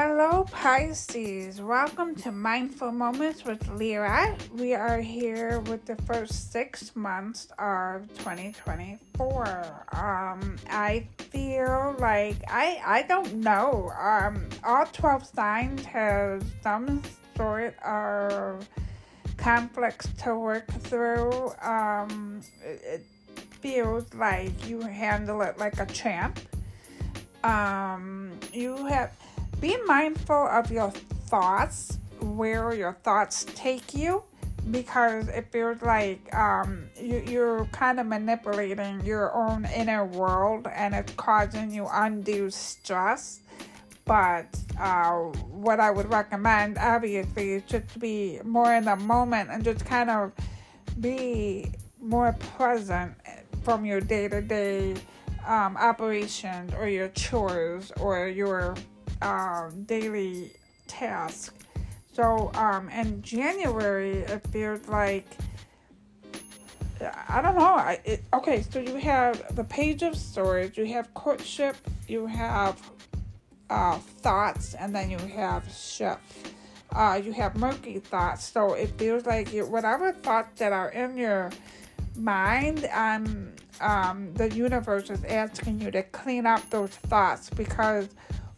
Hello, Pisces. Welcome to Mindful Moments with Lyra. We are here with the first six months of 2024. Um, I feel like I I don't know. Um, all 12 signs have some sort of complex to work through. Um, it, it feels like you handle it like a champ. Um, you have be mindful of your thoughts, where your thoughts take you, because it feels like um, you, you're kind of manipulating your own inner world and it's causing you undue stress. But uh, what I would recommend, obviously, is just to be more in the moment and just kind of be more present from your day to day operations or your chores or your um, daily task. So um, in January, it feels like I don't know. I, it, okay, so you have the page of swords, you have courtship, you have uh, thoughts, and then you have ship. Uh, you have murky thoughts. So it feels like you, whatever thoughts that are in your mind, um, um, the universe is asking you to clean up those thoughts because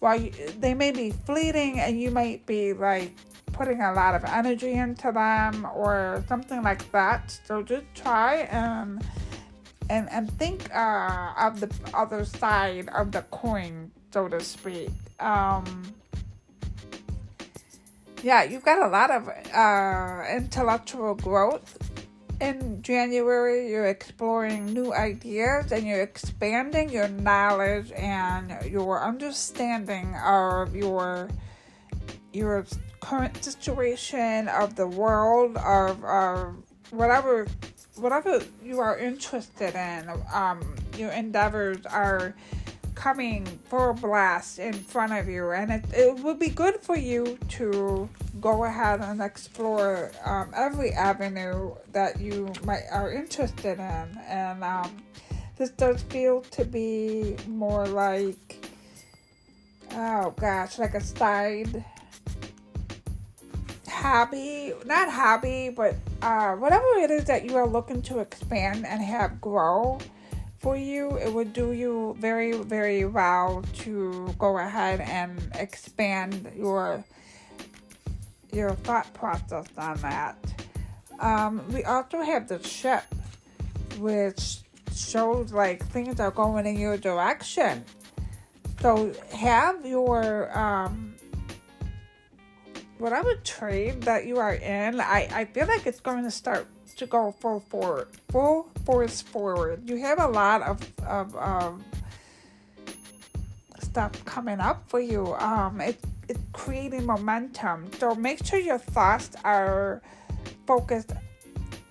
while you, they may be fleeting and you might be like putting a lot of energy into them or something like that. So just try and and and think uh, of the other side of the coin, so to speak. Um, yeah, you've got a lot of uh, intellectual growth in January, you're exploring new ideas and you're expanding your knowledge and your understanding of your your current situation of the world of, of whatever whatever you are interested in. Um, your endeavors are coming for a blast in front of you, and it, it would be good for you to go ahead and explore um, every avenue that you might are interested in. And um, this does feel to be more like, oh gosh, like a side hobby, not hobby, but uh, whatever it is that you are looking to expand and have grow for you, it would do you very, very well to go ahead and expand your your thought process on that. Um, we also have the ship, which shows like things are going in your direction. So have your um, whatever trade that you are in. I I feel like it's going to start to go full forward, full force forward. You have a lot of of, of stuff coming up for you. Um, it it's creating momentum. So make sure your thoughts are focused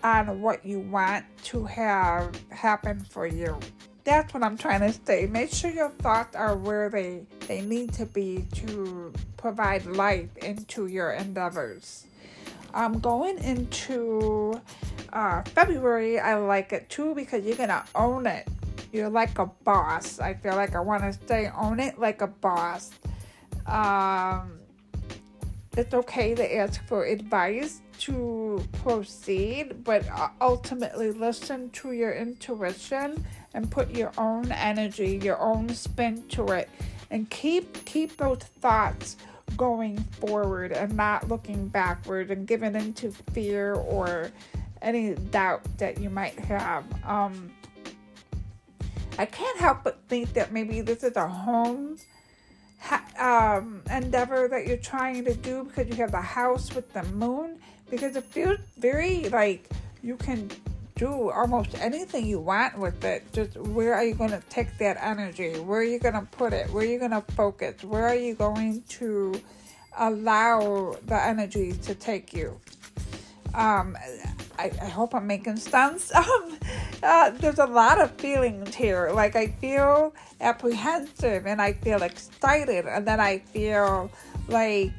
on what you want to have happen for you. That's what I'm trying to say. Make sure your thoughts are where they they need to be to provide life into your endeavors. I'm going into uh, February. I like it too because you're gonna own it. You're like a boss. I feel like I want to stay own it like a boss. Um, it's okay to ask for advice to proceed, but ultimately listen to your intuition and put your own energy, your own spin to it, and keep keep those thoughts going forward and not looking backward and giving into fear or any doubt that you might have. Um, I can't help but think that maybe this is a home ha- um, endeavor that you're trying to do because you have the house with the moon because it feels very like you can do almost anything you want with it. Just where are you going to take that energy? Where are you going to put it? Where are you going to focus? Where are you going to allow the energy to take you? Um, I, I hope I'm making sense. Um, uh, there's a lot of feelings here. Like I feel apprehensive and I feel excited, and then I feel like,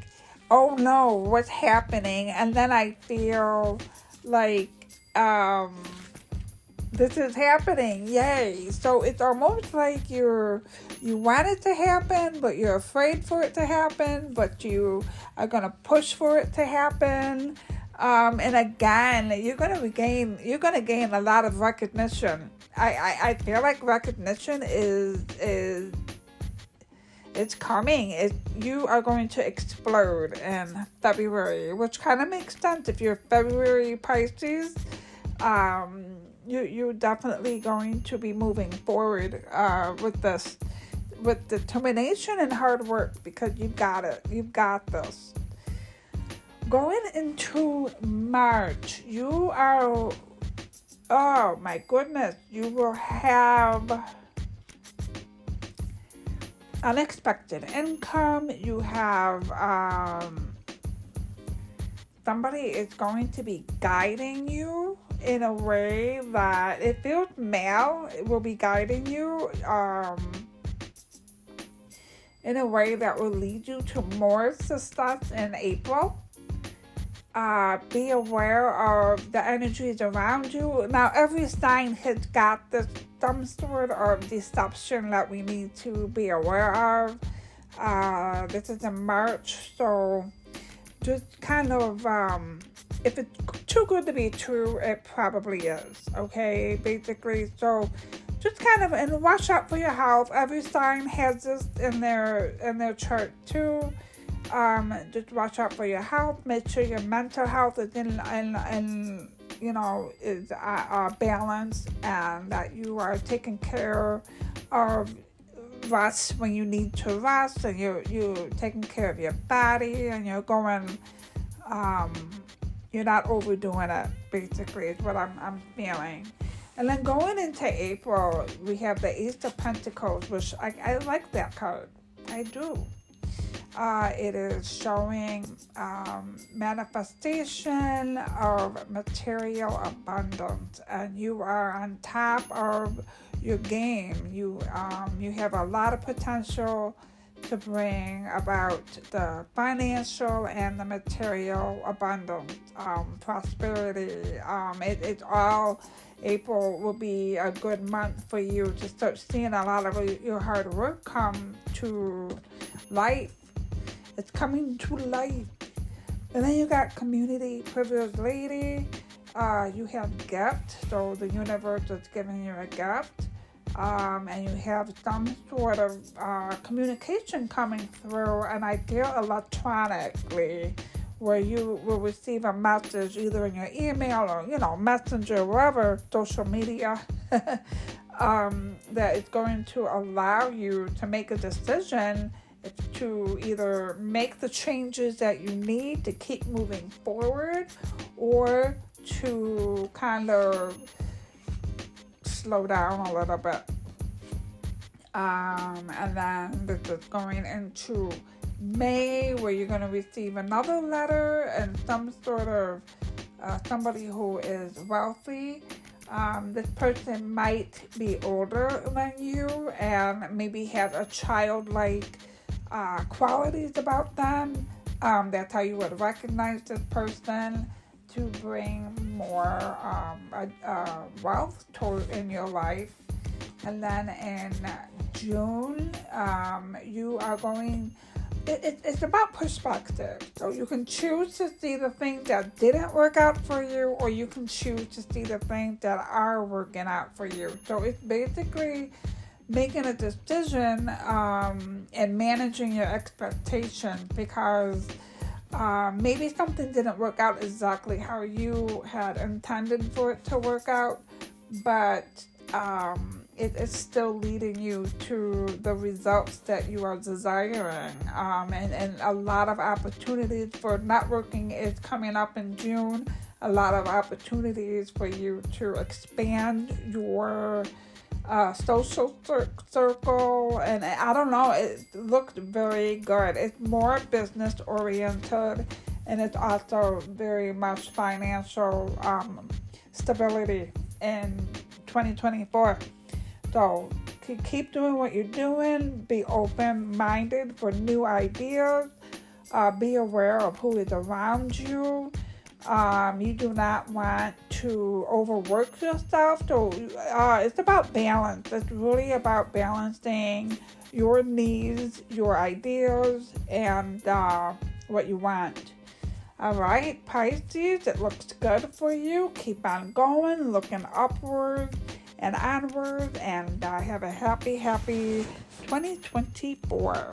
oh no, what's happening? And then I feel like, um, this is happening yay so it's almost like you're you want it to happen but you're afraid for it to happen but you are going to push for it to happen um, and again you're going to gain you're to gain a lot of recognition I, I i feel like recognition is is it's coming. It, you are going to explode in February, which kind of makes sense if you're February Pisces. Um, you you're definitely going to be moving forward uh, with this with determination and hard work because you've got it. You've got this. Going into March, you are oh my goodness, you will have unexpected income. You have um, somebody is going to be guiding you in a way that it feels male it will be guiding you um, in a way that will lead you to more success in April. Uh, be aware of the energies around you. Now, every sign has got this some sort of deception that we need to be aware of. Uh, this is in March, so just kind of um, if it's too good to be true, it probably is. Okay, basically, so just kind of and watch out for your health. Every sign has this in their in their chart too. Um, just watch out for your health. Make sure your mental health is in in, you know is uh, uh, balanced and that you are taking care of rest when you need to rest and you're you taking care of your body and you're going um, you're not overdoing it basically is what I'm, I'm feeling. And then going into April we have the Ace of Pentacles which I, I like that card. I do uh, it is showing um, manifestation of material abundance, and you are on top of your game. You um, you have a lot of potential to bring about the financial and the material abundance, um, prosperity. Um, it, it's all April will be a good month for you to start seeing a lot of your hard work come to light it's coming to life. And then you got community privileged lady. Uh, you have gift, so the universe is giving you a gift. Um, and you have some sort of uh, communication coming through, and I feel electronically, where you will receive a message either in your email or you know messenger, wherever social media, um, that is going to allow you to make a decision to either make the changes that you need to keep moving forward or to kind of slow down a little bit. Um, and then this is going into May where you're going to receive another letter and some sort of uh, somebody who is wealthy. Um, this person might be older than you and maybe has a childlike uh, qualities about them. Um, that's how you would recognize this person to bring more um, wealth to, in your life. And then in June, um, you are going, it, it, it's about perspective. So you can choose to see the things that didn't work out for you, or you can choose to see the things that are working out for you. So it's basically making a decision um, and managing your expectations because uh, maybe something didn't work out exactly how you had intended for it to work out, but um, it is still leading you to the results that you are desiring. Um, and, and a lot of opportunities for networking is coming up in June. A lot of opportunities for you to expand your uh, social circle, and I don't know, it looked very good. It's more business oriented, and it's also very much financial um, stability in 2024. So keep doing what you're doing, be open minded for new ideas, uh, be aware of who is around you. Um, you do not want to overwork yourself. So uh, it's about balance. It's really about balancing your needs, your ideas, and uh, what you want. All right, Pisces, it looks good for you. Keep on going, looking upward and onward, and uh, have a happy, happy 2024.